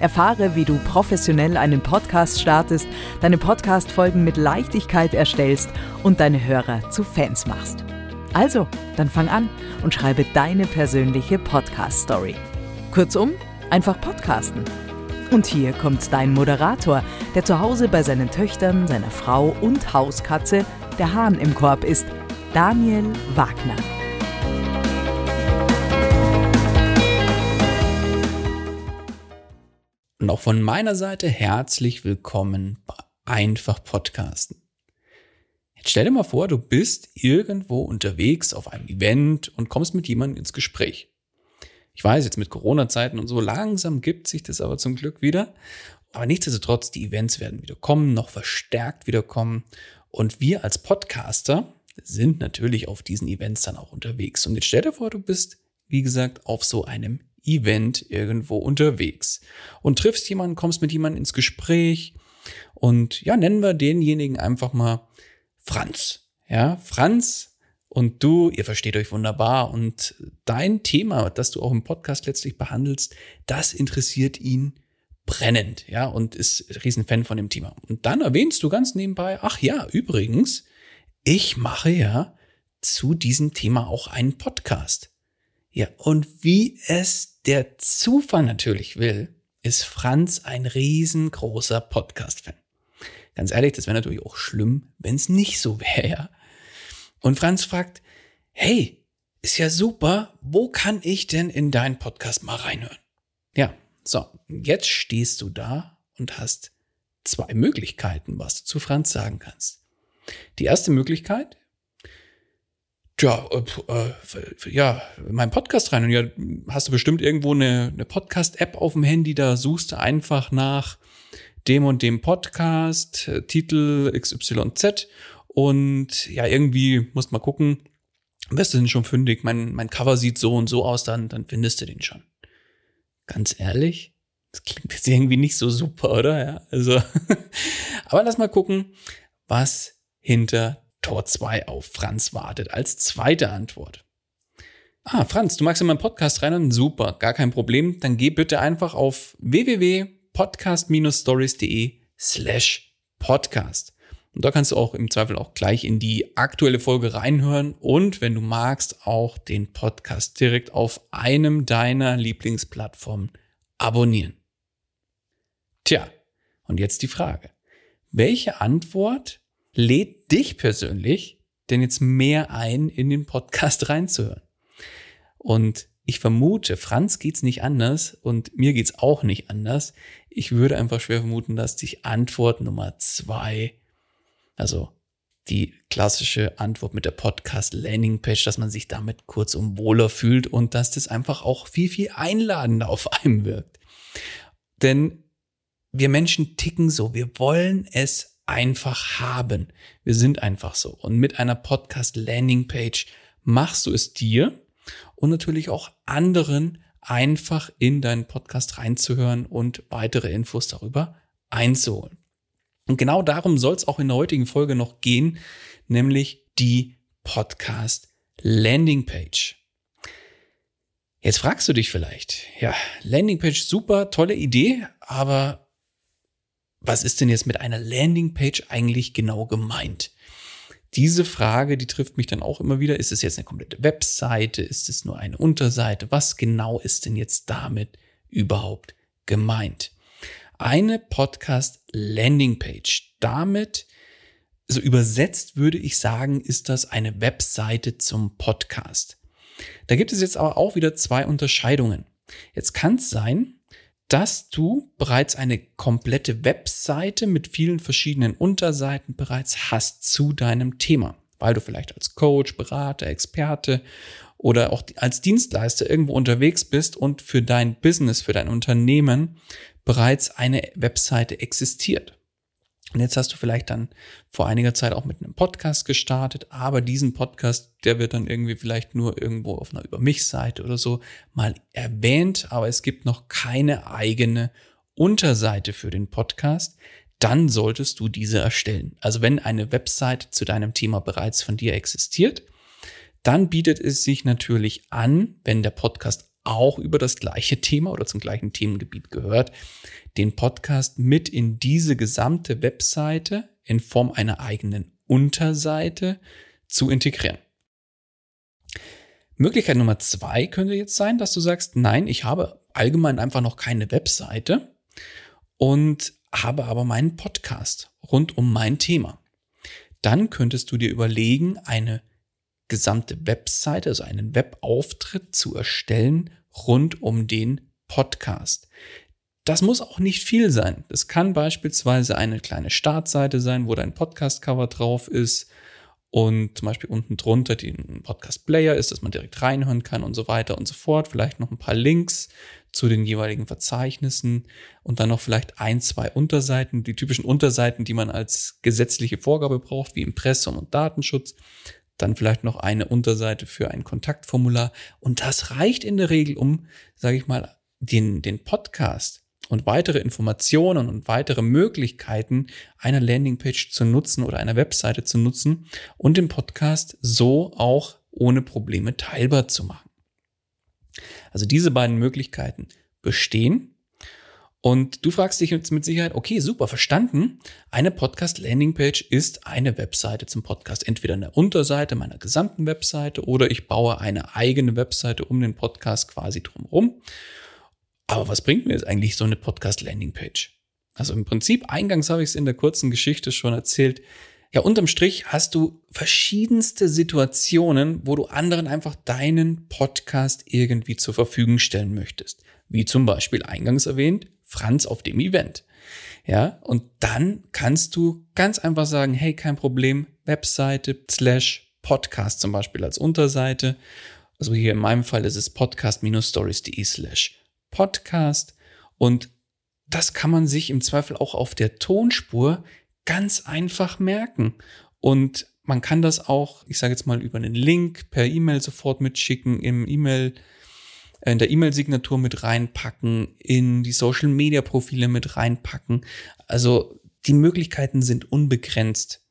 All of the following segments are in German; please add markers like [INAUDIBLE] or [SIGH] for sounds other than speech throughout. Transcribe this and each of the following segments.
Erfahre, wie du professionell einen Podcast startest, deine Podcast-Folgen mit Leichtigkeit erstellst und deine Hörer zu Fans machst. Also, dann fang an und schreibe deine persönliche Podcast-Story. Kurzum, einfach podcasten. Und hier kommt dein Moderator, der zu Hause bei seinen Töchtern, seiner Frau und Hauskatze der Hahn im Korb ist, Daniel Wagner. Und auch von meiner Seite herzlich willkommen bei Einfach Podcasten. Jetzt stell dir mal vor, du bist irgendwo unterwegs auf einem Event und kommst mit jemandem ins Gespräch. Ich weiß, jetzt mit Corona-Zeiten und so langsam gibt sich das aber zum Glück wieder. Aber nichtsdestotrotz, die Events werden wieder kommen, noch verstärkt wieder kommen. Und wir als Podcaster sind natürlich auf diesen Events dann auch unterwegs. Und jetzt stell dir vor, du bist, wie gesagt, auf so einem Event irgendwo unterwegs und triffst jemanden, kommst mit jemandem ins Gespräch und ja, nennen wir denjenigen einfach mal Franz. Ja, Franz und du, ihr versteht euch wunderbar und dein Thema, das du auch im Podcast letztlich behandelst, das interessiert ihn brennend, ja, und ist Riesenfan von dem Thema. Und dann erwähnst du ganz nebenbei, ach ja, übrigens, ich mache ja zu diesem Thema auch einen Podcast. Ja, und wie es der Zufall natürlich will, ist Franz ein riesengroßer Podcast-Fan. Ganz ehrlich, das wäre natürlich auch schlimm, wenn es nicht so wäre. Und Franz fragt, hey, ist ja super, wo kann ich denn in deinen Podcast mal reinhören? Ja, so, jetzt stehst du da und hast zwei Möglichkeiten, was du zu Franz sagen kannst. Die erste Möglichkeit ja, äh, äh, ja, mein Podcast rein. Und ja, hast du bestimmt irgendwo eine, eine Podcast-App auf dem Handy, da suchst du einfach nach dem und dem Podcast, äh, Titel XYZ und ja, irgendwie musst mal gucken, wirst du den schon fündig, mein, mein Cover sieht so und so aus, dann, dann findest du den schon. Ganz ehrlich, das klingt jetzt irgendwie nicht so super, oder? Ja, also, [LAUGHS] aber lass mal gucken, was hinter Tor 2 auf Franz wartet als zweite Antwort. Ah, Franz, du magst in meinen Podcast rein? Super, gar kein Problem. Dann geh bitte einfach auf www.podcast-stories.de slash podcast. Und da kannst du auch im Zweifel auch gleich in die aktuelle Folge reinhören und wenn du magst, auch den Podcast direkt auf einem deiner Lieblingsplattformen abonnieren. Tja, und jetzt die Frage. Welche Antwort lädt dich persönlich denn jetzt mehr ein, in den Podcast [LAUGHS] reinzuhören. Und ich vermute, Franz geht's nicht anders und mir geht's auch nicht anders. Ich würde einfach schwer vermuten, dass dich Antwort Nummer zwei, also die klassische Antwort mit der Podcast Landing Page, dass man sich damit kurzum wohler fühlt und dass das einfach auch viel, viel einladender auf einem wirkt. Denn wir Menschen ticken so, wir wollen es einfach haben. Wir sind einfach so. Und mit einer Podcast Landing Page machst du es dir und natürlich auch anderen einfach in deinen Podcast reinzuhören und weitere Infos darüber einzuholen. Und genau darum soll es auch in der heutigen Folge noch gehen, nämlich die Podcast Landingpage. Jetzt fragst du dich vielleicht, ja, Landingpage super, tolle Idee, aber was ist denn jetzt mit einer Landingpage eigentlich genau gemeint? Diese Frage, die trifft mich dann auch immer wieder. Ist es jetzt eine komplette Webseite? Ist es nur eine Unterseite? Was genau ist denn jetzt damit überhaupt gemeint? Eine Podcast Landingpage. Damit, so übersetzt würde ich sagen, ist das eine Webseite zum Podcast. Da gibt es jetzt aber auch wieder zwei Unterscheidungen. Jetzt kann es sein, dass du bereits eine komplette Webseite mit vielen verschiedenen Unterseiten bereits hast zu deinem Thema, weil du vielleicht als Coach, Berater, Experte oder auch als Dienstleister irgendwo unterwegs bist und für dein Business, für dein Unternehmen bereits eine Webseite existiert. Und jetzt hast du vielleicht dann vor einiger Zeit auch mit einem Podcast gestartet, aber diesen Podcast, der wird dann irgendwie vielleicht nur irgendwo auf einer Über mich Seite oder so mal erwähnt, aber es gibt noch keine eigene Unterseite für den Podcast. Dann solltest du diese erstellen. Also wenn eine Webseite zu deinem Thema bereits von dir existiert, dann bietet es sich natürlich an, wenn der Podcast auch über das gleiche Thema oder zum gleichen Themengebiet gehört, den Podcast mit in diese gesamte Webseite in Form einer eigenen Unterseite zu integrieren. Möglichkeit Nummer zwei könnte jetzt sein, dass du sagst, nein, ich habe allgemein einfach noch keine Webseite und habe aber meinen Podcast rund um mein Thema. Dann könntest du dir überlegen, eine gesamte Webseite, also einen Webauftritt zu erstellen rund um den Podcast. Das muss auch nicht viel sein. Das kann beispielsweise eine kleine Startseite sein, wo dein Podcast-Cover drauf ist und zum Beispiel unten drunter den Podcast-Player ist, dass man direkt reinhören kann und so weiter und so fort. Vielleicht noch ein paar Links zu den jeweiligen Verzeichnissen und dann noch vielleicht ein, zwei Unterseiten, die typischen Unterseiten, die man als gesetzliche Vorgabe braucht, wie Impressum und Datenschutz dann vielleicht noch eine Unterseite für ein Kontaktformular. Und das reicht in der Regel, um, sage ich mal, den, den Podcast und weitere Informationen und weitere Möglichkeiten einer Landingpage zu nutzen oder einer Webseite zu nutzen und den Podcast so auch ohne Probleme teilbar zu machen. Also diese beiden Möglichkeiten bestehen und du fragst dich jetzt mit Sicherheit, okay, super, verstanden. Eine Podcast-Landingpage ist eine Webseite zum Podcast. Entweder eine Unterseite meiner gesamten Webseite oder ich baue eine eigene Webseite um den Podcast quasi drumherum. Aber was bringt mir jetzt eigentlich so eine Podcast-Landingpage? Also im Prinzip, eingangs habe ich es in der kurzen Geschichte schon erzählt. Ja, unterm Strich hast du verschiedenste Situationen, wo du anderen einfach deinen Podcast irgendwie zur Verfügung stellen möchtest. Wie zum Beispiel eingangs erwähnt, Franz auf dem Event. Ja, und dann kannst du ganz einfach sagen, hey, kein Problem, Webseite slash Podcast zum Beispiel als Unterseite. Also hier in meinem Fall ist es podcast-stories.de slash Podcast. Und das kann man sich im Zweifel auch auf der Tonspur ganz einfach merken. Und man kann das auch, ich sage jetzt mal, über einen Link per E-Mail sofort mitschicken im E-Mail in der E-Mail-Signatur mit reinpacken, in die Social-Media-Profile mit reinpacken. Also die Möglichkeiten sind unbegrenzt.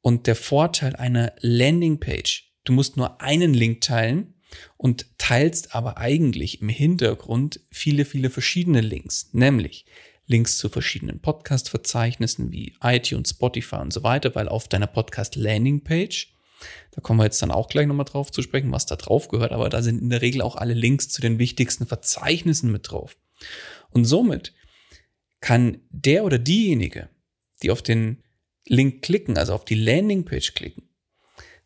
Und der Vorteil einer Landingpage, du musst nur einen Link teilen und teilst aber eigentlich im Hintergrund viele, viele verschiedene Links, nämlich Links zu verschiedenen Podcast-Verzeichnissen wie iTunes, Spotify und so weiter, weil auf deiner Podcast-Landing-Page da kommen wir jetzt dann auch gleich nochmal drauf zu sprechen, was da drauf gehört, aber da sind in der Regel auch alle Links zu den wichtigsten Verzeichnissen mit drauf. Und somit kann der oder diejenige, die auf den Link klicken, also auf die Landingpage klicken,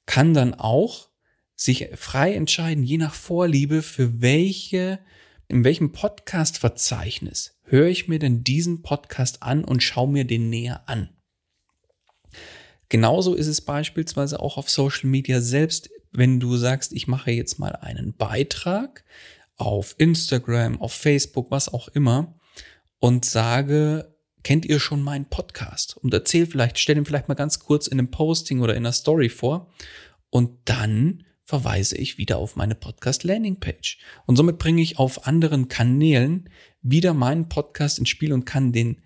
kann dann auch sich frei entscheiden, je nach Vorliebe, für welche, in welchem Podcast-Verzeichnis höre ich mir denn diesen Podcast an und schaue mir den näher an. Genauso ist es beispielsweise auch auf Social Media selbst, wenn du sagst, ich mache jetzt mal einen Beitrag auf Instagram, auf Facebook, was auch immer und sage, kennt ihr schon meinen Podcast? Und erzähl vielleicht, stell ihn vielleicht mal ganz kurz in einem Posting oder in einer Story vor und dann verweise ich wieder auf meine Podcast Landingpage. Und somit bringe ich auf anderen Kanälen wieder meinen Podcast ins Spiel und kann den,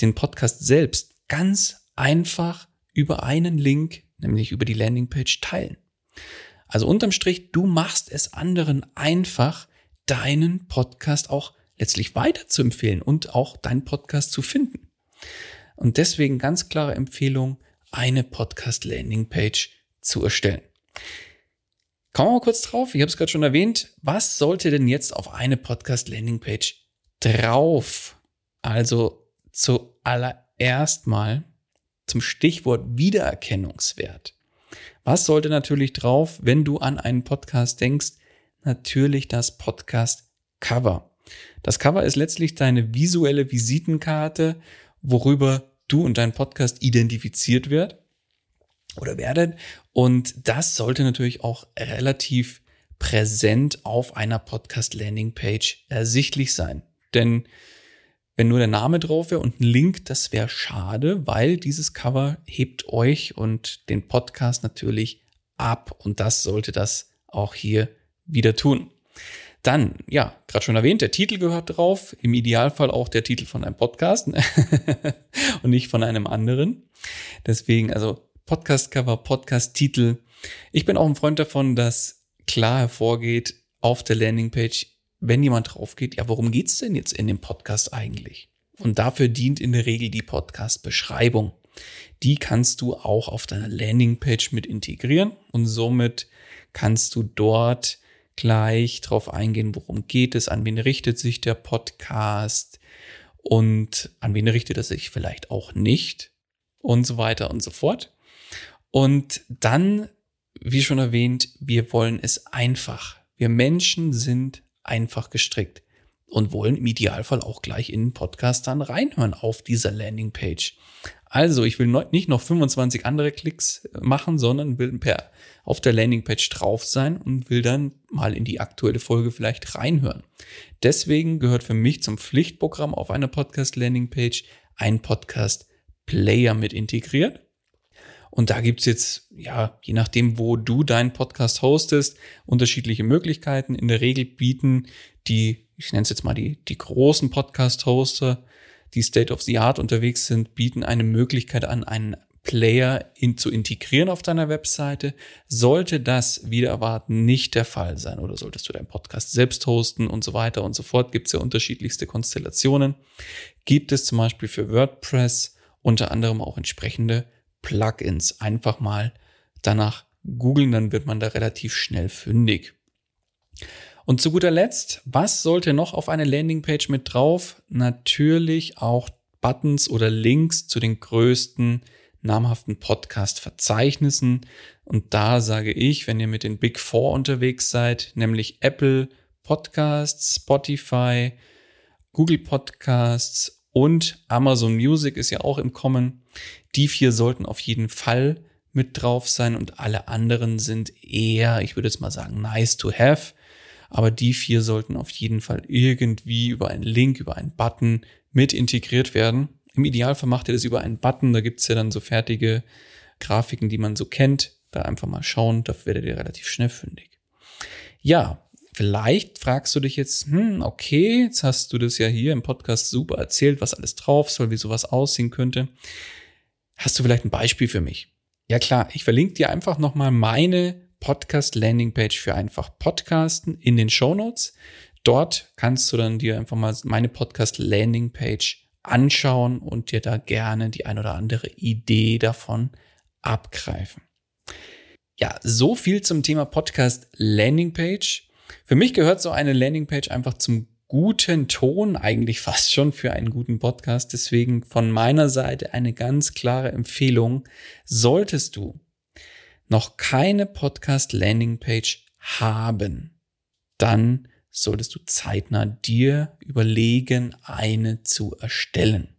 den Podcast selbst ganz einfach über einen Link, nämlich über die Landingpage teilen. Also unterm Strich, du machst es anderen einfach, deinen Podcast auch letztlich weiter zu empfehlen und auch deinen Podcast zu finden. Und deswegen ganz klare Empfehlung, eine Podcast-Landing-Page zu erstellen. Kommen wir mal kurz drauf. Ich habe es gerade schon erwähnt. Was sollte denn jetzt auf eine Podcast-Landing-Page drauf? Also zuallererst mal zum Stichwort Wiedererkennungswert. Was sollte natürlich drauf, wenn du an einen Podcast denkst? Natürlich das Podcast-Cover. Das Cover ist letztlich deine visuelle Visitenkarte, worüber du und dein Podcast identifiziert wird oder werdet. Und das sollte natürlich auch relativ präsent auf einer Podcast-Landing-Page ersichtlich sein. Denn wenn nur der Name drauf wäre und ein Link, das wäre schade, weil dieses Cover hebt euch und den Podcast natürlich ab. Und das sollte das auch hier wieder tun. Dann, ja, gerade schon erwähnt, der Titel gehört drauf. Im Idealfall auch der Titel von einem Podcast [LAUGHS] und nicht von einem anderen. Deswegen, also Podcast-Cover, Podcast-Titel. Ich bin auch ein Freund davon, dass klar hervorgeht auf der Landingpage, wenn jemand drauf geht, ja, worum geht's denn jetzt in dem Podcast eigentlich? Und dafür dient in der Regel die Podcast-Beschreibung. Die kannst du auch auf deiner Landingpage mit integrieren und somit kannst du dort gleich drauf eingehen, worum geht es, an wen richtet sich der Podcast und an wen richtet er sich vielleicht auch nicht und so weiter und so fort. Und dann, wie schon erwähnt, wir wollen es einfach. Wir Menschen sind einfach gestrickt und wollen im Idealfall auch gleich in den Podcast dann reinhören auf dieser Landingpage. Also, ich will nicht noch 25 andere Klicks machen, sondern will per auf der Landingpage drauf sein und will dann mal in die aktuelle Folge vielleicht reinhören. Deswegen gehört für mich zum Pflichtprogramm auf einer Podcast Landingpage ein Podcast Player mit integriert. Und da gibt's jetzt, ja, je nachdem, wo du deinen Podcast hostest, unterschiedliche Möglichkeiten. In der Regel bieten die, ich nenne es jetzt mal die, die großen Podcast-Hoster, die State of the Art unterwegs sind, bieten eine Möglichkeit an, einen Player in, zu integrieren auf deiner Webseite. Sollte das wieder erwarten nicht der Fall sein oder solltest du deinen Podcast selbst hosten und so weiter und so fort, gibt es ja unterschiedlichste Konstellationen. Gibt es zum Beispiel für WordPress unter anderem auch entsprechende Plugins. Einfach mal danach googeln, dann wird man da relativ schnell fündig. Und zu guter Letzt, was sollte noch auf eine Landingpage mit drauf? Natürlich auch Buttons oder Links zu den größten namhaften Podcast-Verzeichnissen. Und da sage ich, wenn ihr mit den Big Four unterwegs seid, nämlich Apple Podcasts, Spotify, Google Podcasts und Amazon Music ist ja auch im Kommen. Die vier sollten auf jeden Fall mit drauf sein und alle anderen sind eher, ich würde jetzt mal sagen, nice to have. Aber die vier sollten auf jeden Fall irgendwie über einen Link, über einen Button mit integriert werden. Im Idealfall macht ihr das über einen Button. Da gibt's ja dann so fertige Grafiken, die man so kennt. Da einfach mal schauen, da werdet ihr relativ schnell fündig. Ja, vielleicht fragst du dich jetzt, hm, okay, jetzt hast du das ja hier im Podcast super erzählt, was alles drauf soll, wie sowas aussehen könnte. Hast du vielleicht ein Beispiel für mich? Ja klar, ich verlinke dir einfach nochmal meine Podcast Landingpage für einfach Podcasten in den Show Notes. Dort kannst du dann dir einfach mal meine Podcast Landingpage anschauen und dir da gerne die ein oder andere Idee davon abgreifen. Ja, so viel zum Thema Podcast Landingpage. Für mich gehört so eine Landingpage einfach zum guten Ton, eigentlich fast schon für einen guten Podcast. Deswegen von meiner Seite eine ganz klare Empfehlung. Solltest du noch keine Podcast Landingpage haben, dann solltest du zeitnah dir überlegen, eine zu erstellen.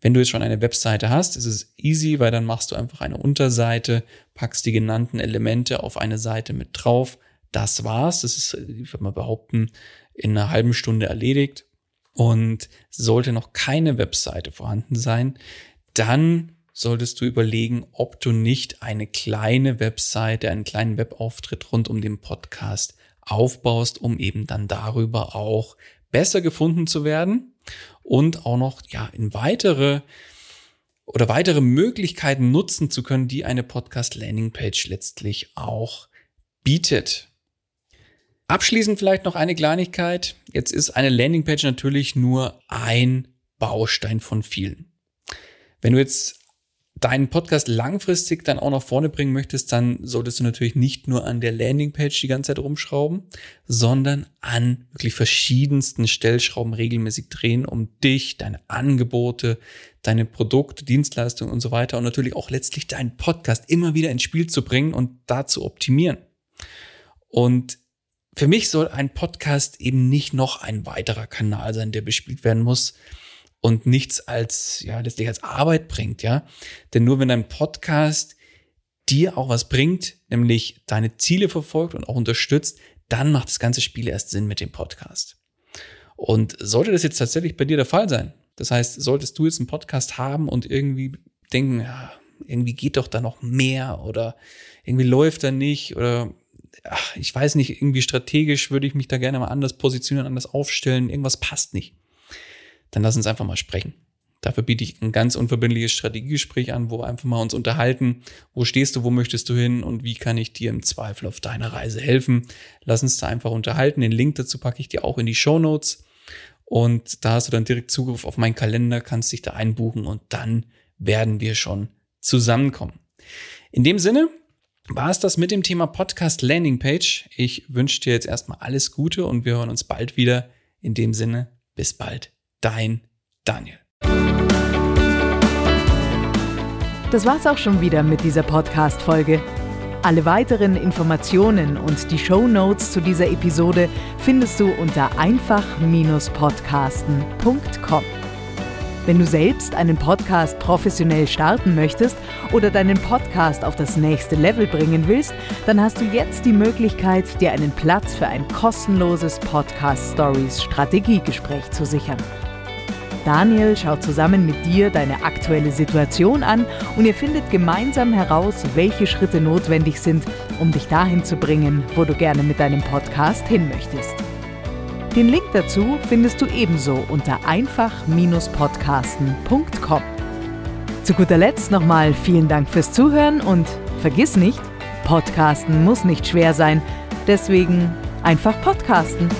Wenn du jetzt schon eine Webseite hast, ist es easy, weil dann machst du einfach eine Unterseite, packst die genannten Elemente auf eine Seite mit drauf. Das war's. Das ist, ich würde mal behaupten, in einer halben Stunde erledigt. Und sollte noch keine Webseite vorhanden sein, dann solltest du überlegen, ob du nicht eine kleine Webseite, einen kleinen Webauftritt rund um den Podcast aufbaust, um eben dann darüber auch besser gefunden zu werden und auch noch ja in weitere oder weitere Möglichkeiten nutzen zu können, die eine Podcast Landing Page letztlich auch bietet. Abschließend vielleicht noch eine Kleinigkeit. Jetzt ist eine Landingpage natürlich nur ein Baustein von vielen. Wenn du jetzt deinen Podcast langfristig dann auch nach vorne bringen möchtest, dann solltest du natürlich nicht nur an der Landingpage die ganze Zeit rumschrauben, sondern an wirklich verschiedensten Stellschrauben regelmäßig drehen, um dich, deine Angebote, deine Produkte, Dienstleistungen und so weiter und natürlich auch letztlich deinen Podcast immer wieder ins Spiel zu bringen und da zu optimieren. Und für mich soll ein Podcast eben nicht noch ein weiterer Kanal sein, der bespielt werden muss, und nichts als, ja, letztlich als Arbeit bringt, ja. Denn nur wenn dein Podcast dir auch was bringt, nämlich deine Ziele verfolgt und auch unterstützt, dann macht das ganze Spiel erst Sinn mit dem Podcast. Und sollte das jetzt tatsächlich bei dir der Fall sein, das heißt, solltest du jetzt einen Podcast haben und irgendwie denken, ja, irgendwie geht doch da noch mehr oder irgendwie läuft da nicht oder ach, ich weiß nicht, irgendwie strategisch würde ich mich da gerne mal anders positionieren, anders aufstellen, irgendwas passt nicht dann lass uns einfach mal sprechen. Dafür biete ich ein ganz unverbindliches Strategiegespräch an, wo wir einfach mal uns unterhalten. Wo stehst du, wo möchtest du hin und wie kann ich dir im Zweifel auf deiner Reise helfen? Lass uns da einfach unterhalten. Den Link dazu packe ich dir auch in die Show Notes. Und da hast du dann direkt Zugriff auf meinen Kalender, kannst dich da einbuchen und dann werden wir schon zusammenkommen. In dem Sinne war es das mit dem Thema Podcast Landing Page. Ich wünsche dir jetzt erstmal alles Gute und wir hören uns bald wieder. In dem Sinne, bis bald dein Daniel. Das war's auch schon wieder mit dieser Podcast-Folge. Alle weiteren Informationen und die Show Notes zu dieser Episode findest du unter einfach-podcasten.com. Wenn du selbst einen Podcast professionell starten möchtest oder deinen Podcast auf das nächste Level bringen willst, dann hast du jetzt die Möglichkeit, dir einen Platz für ein kostenloses Podcast Stories Strategiegespräch zu sichern. Daniel schaut zusammen mit dir deine aktuelle Situation an und ihr findet gemeinsam heraus, welche Schritte notwendig sind, um dich dahin zu bringen, wo du gerne mit deinem Podcast hin möchtest. Den Link dazu findest du ebenso unter einfach-podcasten.com. Zu guter Letzt nochmal vielen Dank fürs Zuhören und vergiss nicht, Podcasten muss nicht schwer sein, deswegen einfach podcasten.